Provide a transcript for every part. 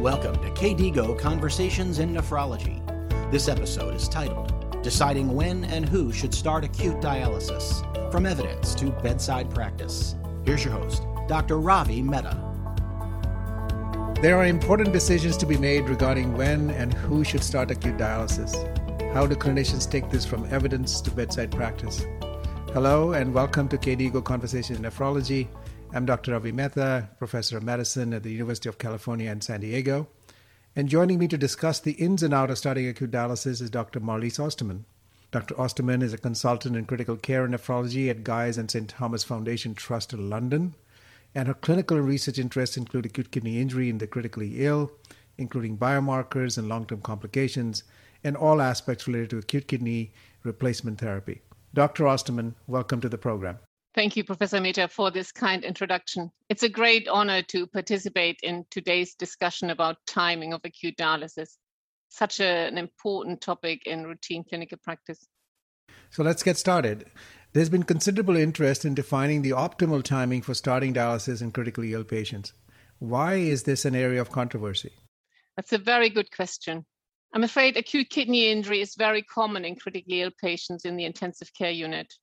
Welcome to KDIGO Conversations in Nephrology. This episode is titled Deciding When and Who Should Start Acute Dialysis From Evidence to Bedside Practice. Here's your host, Dr. Ravi Mehta. There are important decisions to be made regarding when and who should start acute dialysis. How do clinicians take this from evidence to bedside practice? Hello, and welcome to KDIGO Conversations in Nephrology. I'm Dr. Ravi Mehta, professor of medicine at the University of California in San Diego. And joining me to discuss the ins and outs of starting acute dialysis is Dr. Marlies Ostermann. Dr. Ostermann is a consultant in critical care and nephrology at Guy's and St. Thomas Foundation Trust in London. And her clinical and research interests include acute kidney injury in the critically ill, including biomarkers and long term complications, and all aspects related to acute kidney replacement therapy. Dr. Ostermann, welcome to the program. Thank you, Professor Mehta, for this kind introduction. It's a great honor to participate in today's discussion about timing of acute dialysis, such a, an important topic in routine clinical practice. So let's get started. There's been considerable interest in defining the optimal timing for starting dialysis in critically ill patients. Why is this an area of controversy? That's a very good question. I'm afraid acute kidney injury is very common in critically ill patients in the intensive care unit.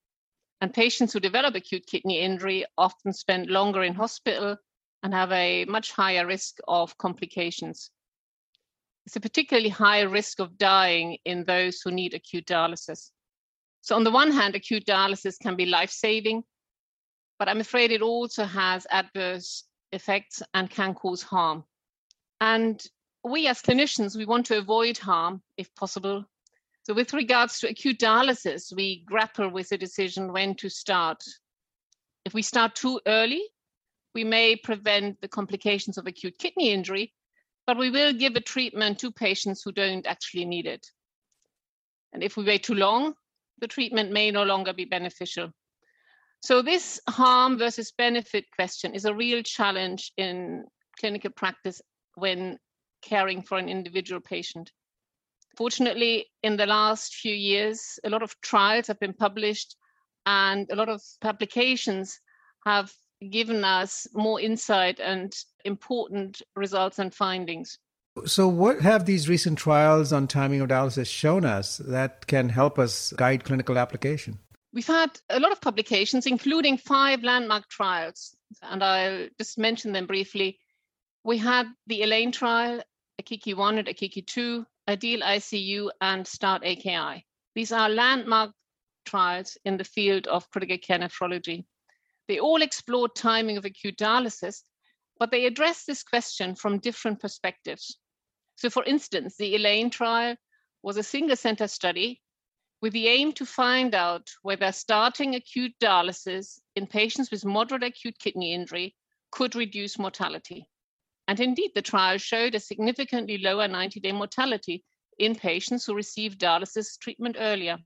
And patients who develop acute kidney injury often spend longer in hospital and have a much higher risk of complications. It's a particularly high risk of dying in those who need acute dialysis. So, on the one hand, acute dialysis can be life saving, but I'm afraid it also has adverse effects and can cause harm. And we as clinicians, we want to avoid harm if possible so, with regards to acute dialysis, we grapple with the decision when to start. If we start too early, we may prevent the complications of acute kidney injury, but we will give a treatment to patients who don't actually need it. And if we wait too long, the treatment may no longer be beneficial. So, this harm versus benefit question is a real challenge in clinical practice when caring for an individual patient. Fortunately, in the last few years, a lot of trials have been published and a lot of publications have given us more insight and important results and findings. So, what have these recent trials on timing of dialysis shown us that can help us guide clinical application? We've had a lot of publications, including five landmark trials, and I'll just mention them briefly. We had the ELAIN trial, AKIKI 1 and AKIKI 2, Ideal ICU, and STARRT AKI. These are landmark trials in the field of critical care nephrology. They all explore timing of acute dialysis, but they address this question from different perspectives. So, for instance, the ELAIN trial was a single center study with the aim to find out whether starting acute dialysis in patients with moderate acute kidney injury could reduce mortality. And indeed, the trial showed a significantly lower 90 day mortality in patients who received dialysis treatment earlier.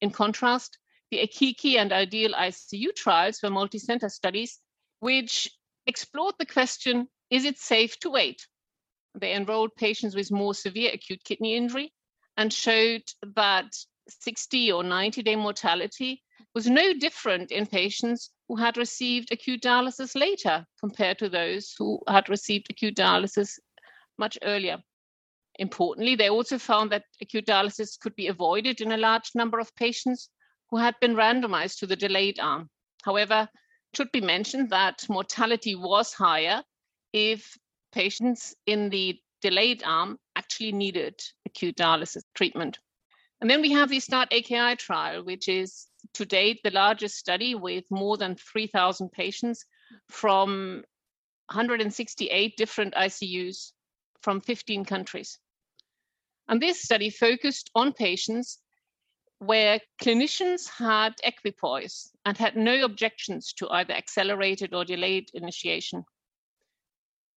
In contrast, the AKIKI and Ideal ICU trials were multi-center studies which explored the question, is it safe to wait? They enrolled patients with more severe acute kidney injury and showed that 60 or 90 day mortality was no different in patients who had received acute dialysis later compared to those who had received acute dialysis much earlier. Importantly, they also found that acute dialysis could be avoided in a large number of patients who had been randomized to the delayed arm. However, it should be mentioned that mortality was higher if patients in the delayed arm actually needed acute dialysis treatment. And then we have the STARRT AKI trial, which is to date the largest study with more than 3,000 patients from 168 different ICUs from 15 countries. And this study focused on patients where clinicians had equipoise and had no objections to either accelerated or delayed initiation.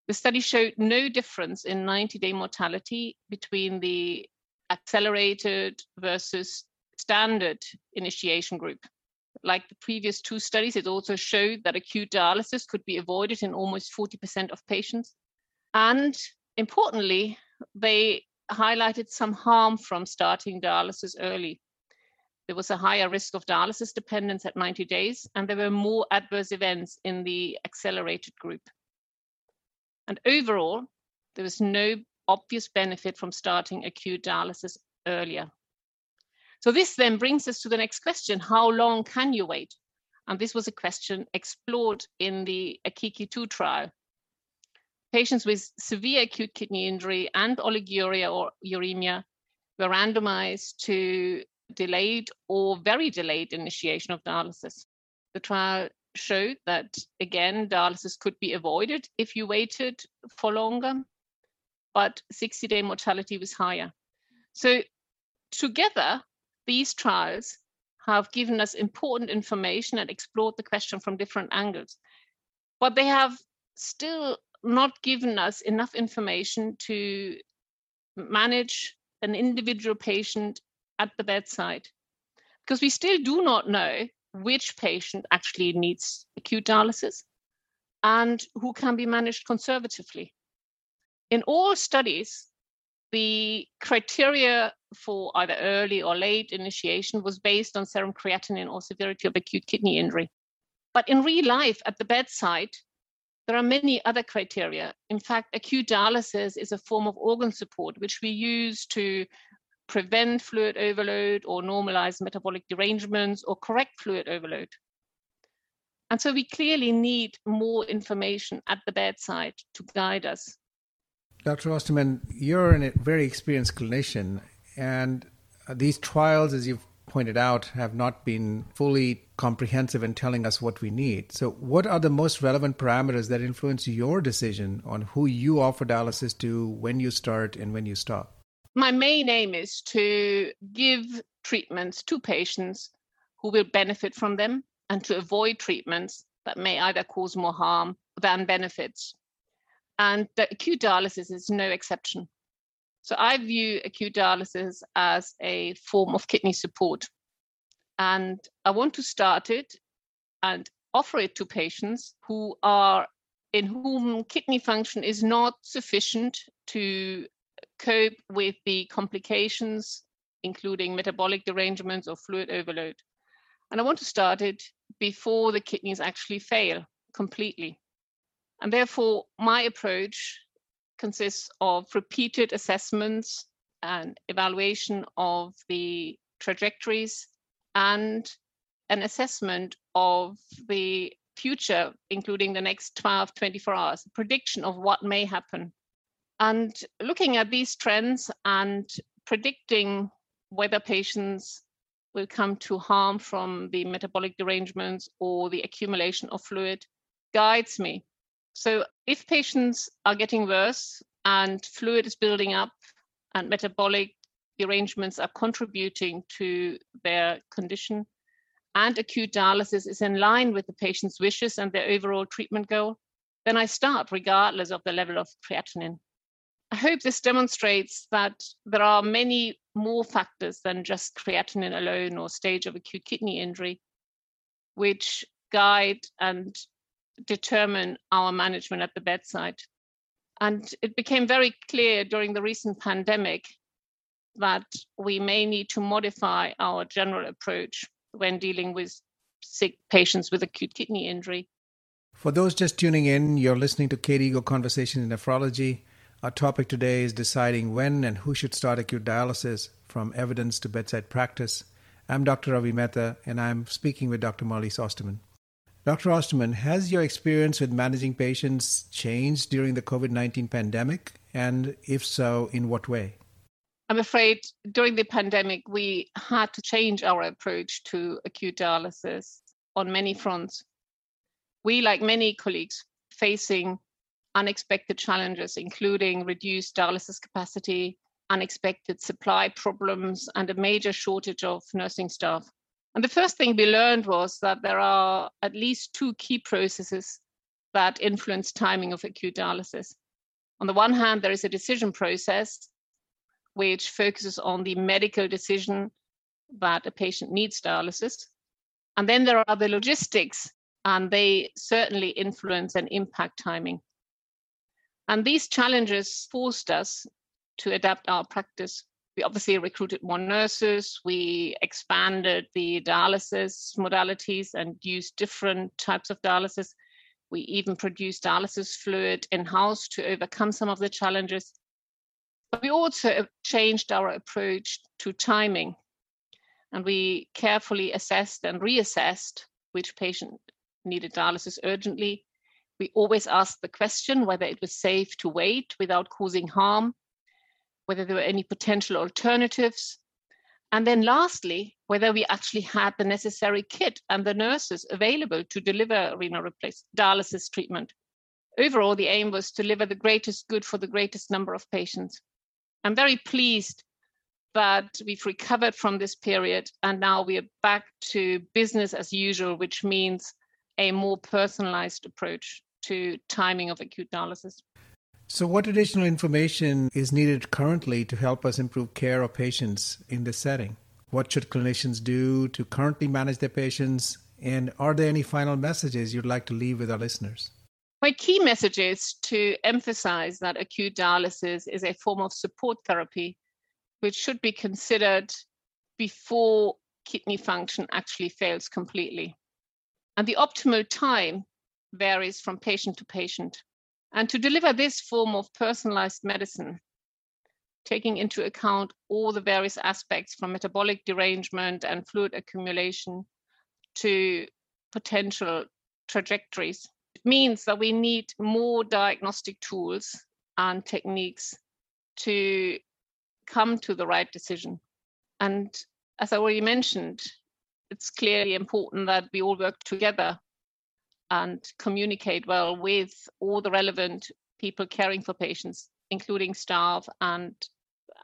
The study showed no difference in 90 day mortality between the accelerated versus standard initiation group. Like the previous two studies, it also showed that acute dialysis could be avoided in almost 40% of patients. And importantly, they highlighted some harm from starting dialysis early. There was a higher risk of dialysis dependence at 90 days, and there were more adverse events in the accelerated group. And overall, there was no obvious benefit from starting acute dialysis earlier. So this then brings us to the next question, how long can you wait? And this was a question explored in the AKIKI 2 trial. Patients with severe acute kidney injury and oliguria or uremia were randomized to delayed or very delayed initiation of dialysis. The trial showed that, again, dialysis could be avoided if you waited for longer, but 60 day mortality was higher. So, together, these trials have given us important information and explored the question from different angles. But they have still not given us enough information to manage an individual patient at the bedside because we still do not know which patient actually needs acute dialysis and who can be managed conservatively. In all studies, the criteria for either early or late initiation was based on serum creatinine or severity of acute kidney injury. But in real life, at the bedside, there are many other criteria. In fact, acute dialysis is a form of organ support, which we use to prevent fluid overload or normalize metabolic derangements or correct fluid overload. And so we clearly need more information at the bedside to guide us. Dr. Ostermann, you're a very experienced clinician, and these trials, as you've pointed out, have not been fully comprehensive in telling us what we need. So, what are the most relevant parameters that influence your decision on who you offer dialysis to, when you start, and when you stop? My main aim is to give treatments to patients who will benefit from them and to avoid treatments that may either cause more harm than benefits. And the acute dialysis is no exception. So I view acute dialysis as a form of kidney support. And I want to start it and offer it to patients who are in whom kidney function is not sufficient to cope with the complications, including metabolic derangements or fluid overload. And I want to start it before the kidneys actually fail completely. And therefore, my approach consists of repeated assessments and evaluation of the trajectories and an assessment of the future, including the next 12, 24 hours, prediction of what may happen and looking at these trends and predicting whether patients will come to harm from the metabolic derangements or the accumulation of fluid guides me. So, if patients are getting worse and fluid is building up and metabolic derangements are contributing to their condition, and acute dialysis is in line with the patient's wishes and their overall treatment goal, then I start regardless of the level of creatinine. I hope this demonstrates that there are many more factors than just creatinine alone or stage of acute kidney injury, which guide and determine our management at the bedside. And it became very clear during the recent pandemic that we may need to modify our general approach when dealing with sick patients with acute kidney injury. For those just tuning in, you're listening to KDIGO Conversations in Nephrology. Our topic today is deciding when and who should start acute dialysis from evidence to bedside practice. I'm Dr. Ravi Mehta, and I'm speaking with Dr. Marlies Ostermann. Dr. Ostermann, has your experience with managing patients changed during the COVID 19 pandemic? And if so, in what way? I'm afraid during the pandemic, we had to change our approach to acute dialysis on many fronts. We, like many colleagues, facing unexpected challenges, including reduced dialysis capacity, unexpected supply problems, and a major shortage of nursing staff. And the first thing we learned was that there are at least two key processes that influence timing of acute dialysis. On the one hand, there is a decision process which focuses on the medical decision that a patient needs dialysis. And then there are the logistics, and they certainly influence and impact timing. And these challenges forced us to adapt our practice. We obviously recruited more nurses, we expanded the dialysis modalities and used different types of dialysis. We even produced dialysis fluid in house to overcome some of the challenges. But we also changed our approach to timing. And we carefully assessed and reassessed which patient needed dialysis urgently. We always asked the question whether it was safe to wait without causing harm, whether there were any potential alternatives, and then lastly, whether we actually had the necessary kit and the nurses available to deliver renal replace dialysis treatment. Overall, the aim was to deliver the greatest good for the greatest number of patients. I'm very pleased that we've recovered from this period and now we are back to business as usual, which means a more personalized approach to timing of acute dialysis. So, what additional information is needed currently to help us improve care of patients in this setting? What should clinicians do to currently manage their patients? And are there any final messages you'd like to leave with our listeners? My key message is to emphasize that acute dialysis is a form of support therapy which should be considered before kidney function actually fails completely. And the optimal time varies from patient to patient. And to deliver this form of personalized medicine, taking into account all the various aspects from metabolic derangement and fluid accumulation to potential trajectories, it means that we need more diagnostic tools and techniques to come to the right decision. And as I already mentioned, it's clearly important that we all work together and communicate well with all the relevant people caring for patients, including staff and,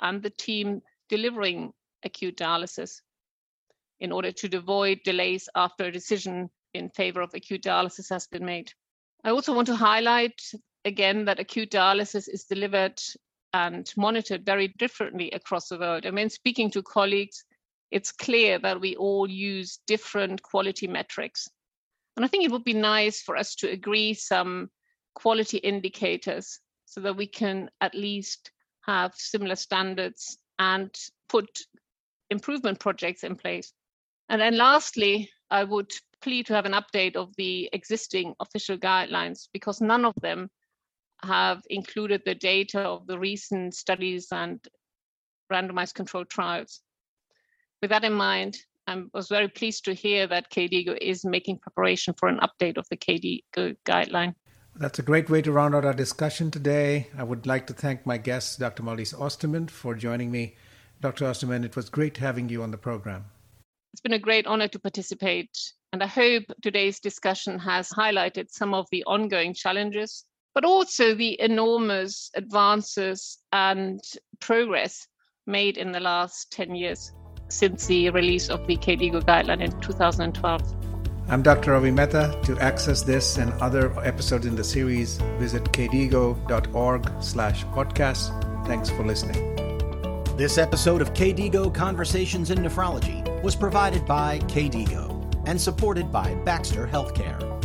and the team delivering acute dialysis in order to avoid delays after a decision in favor of acute dialysis has been made. I also want to highlight again that acute dialysis is delivered and monitored very differently across the world. I mean, speaking to colleagues, it's clear that we all use different quality metrics and I think it would be nice for us to agree some quality indicators so that we can at least have similar standards and put improvement projects in place. And then lastly, I would plead to have an update of the existing official guidelines because none of them have included the data of the recent studies and randomized controlled trials. With that in mind, I was very pleased to hear that KDIGO is making preparation for an update of the KDIGO guideline. That's a great way to round out our discussion today. I would like to thank my guest, Dr. Marlies Ostermann, for joining me. Dr. Ostermann, it was great having you on the program. It's been a great honor to participate, and I hope today's discussion has highlighted some of the ongoing challenges, but also the enormous advances and progress made in the last 10 years since the release of the KDIGO guideline in 2012. I'm Dr. Ravi Mehta. To access this and other episodes in the series, visit kdigo.org slash podcast. Thanks for listening. This episode of KDIGO Conversations in Nephrology was provided by KDIGO and supported by Baxter Healthcare.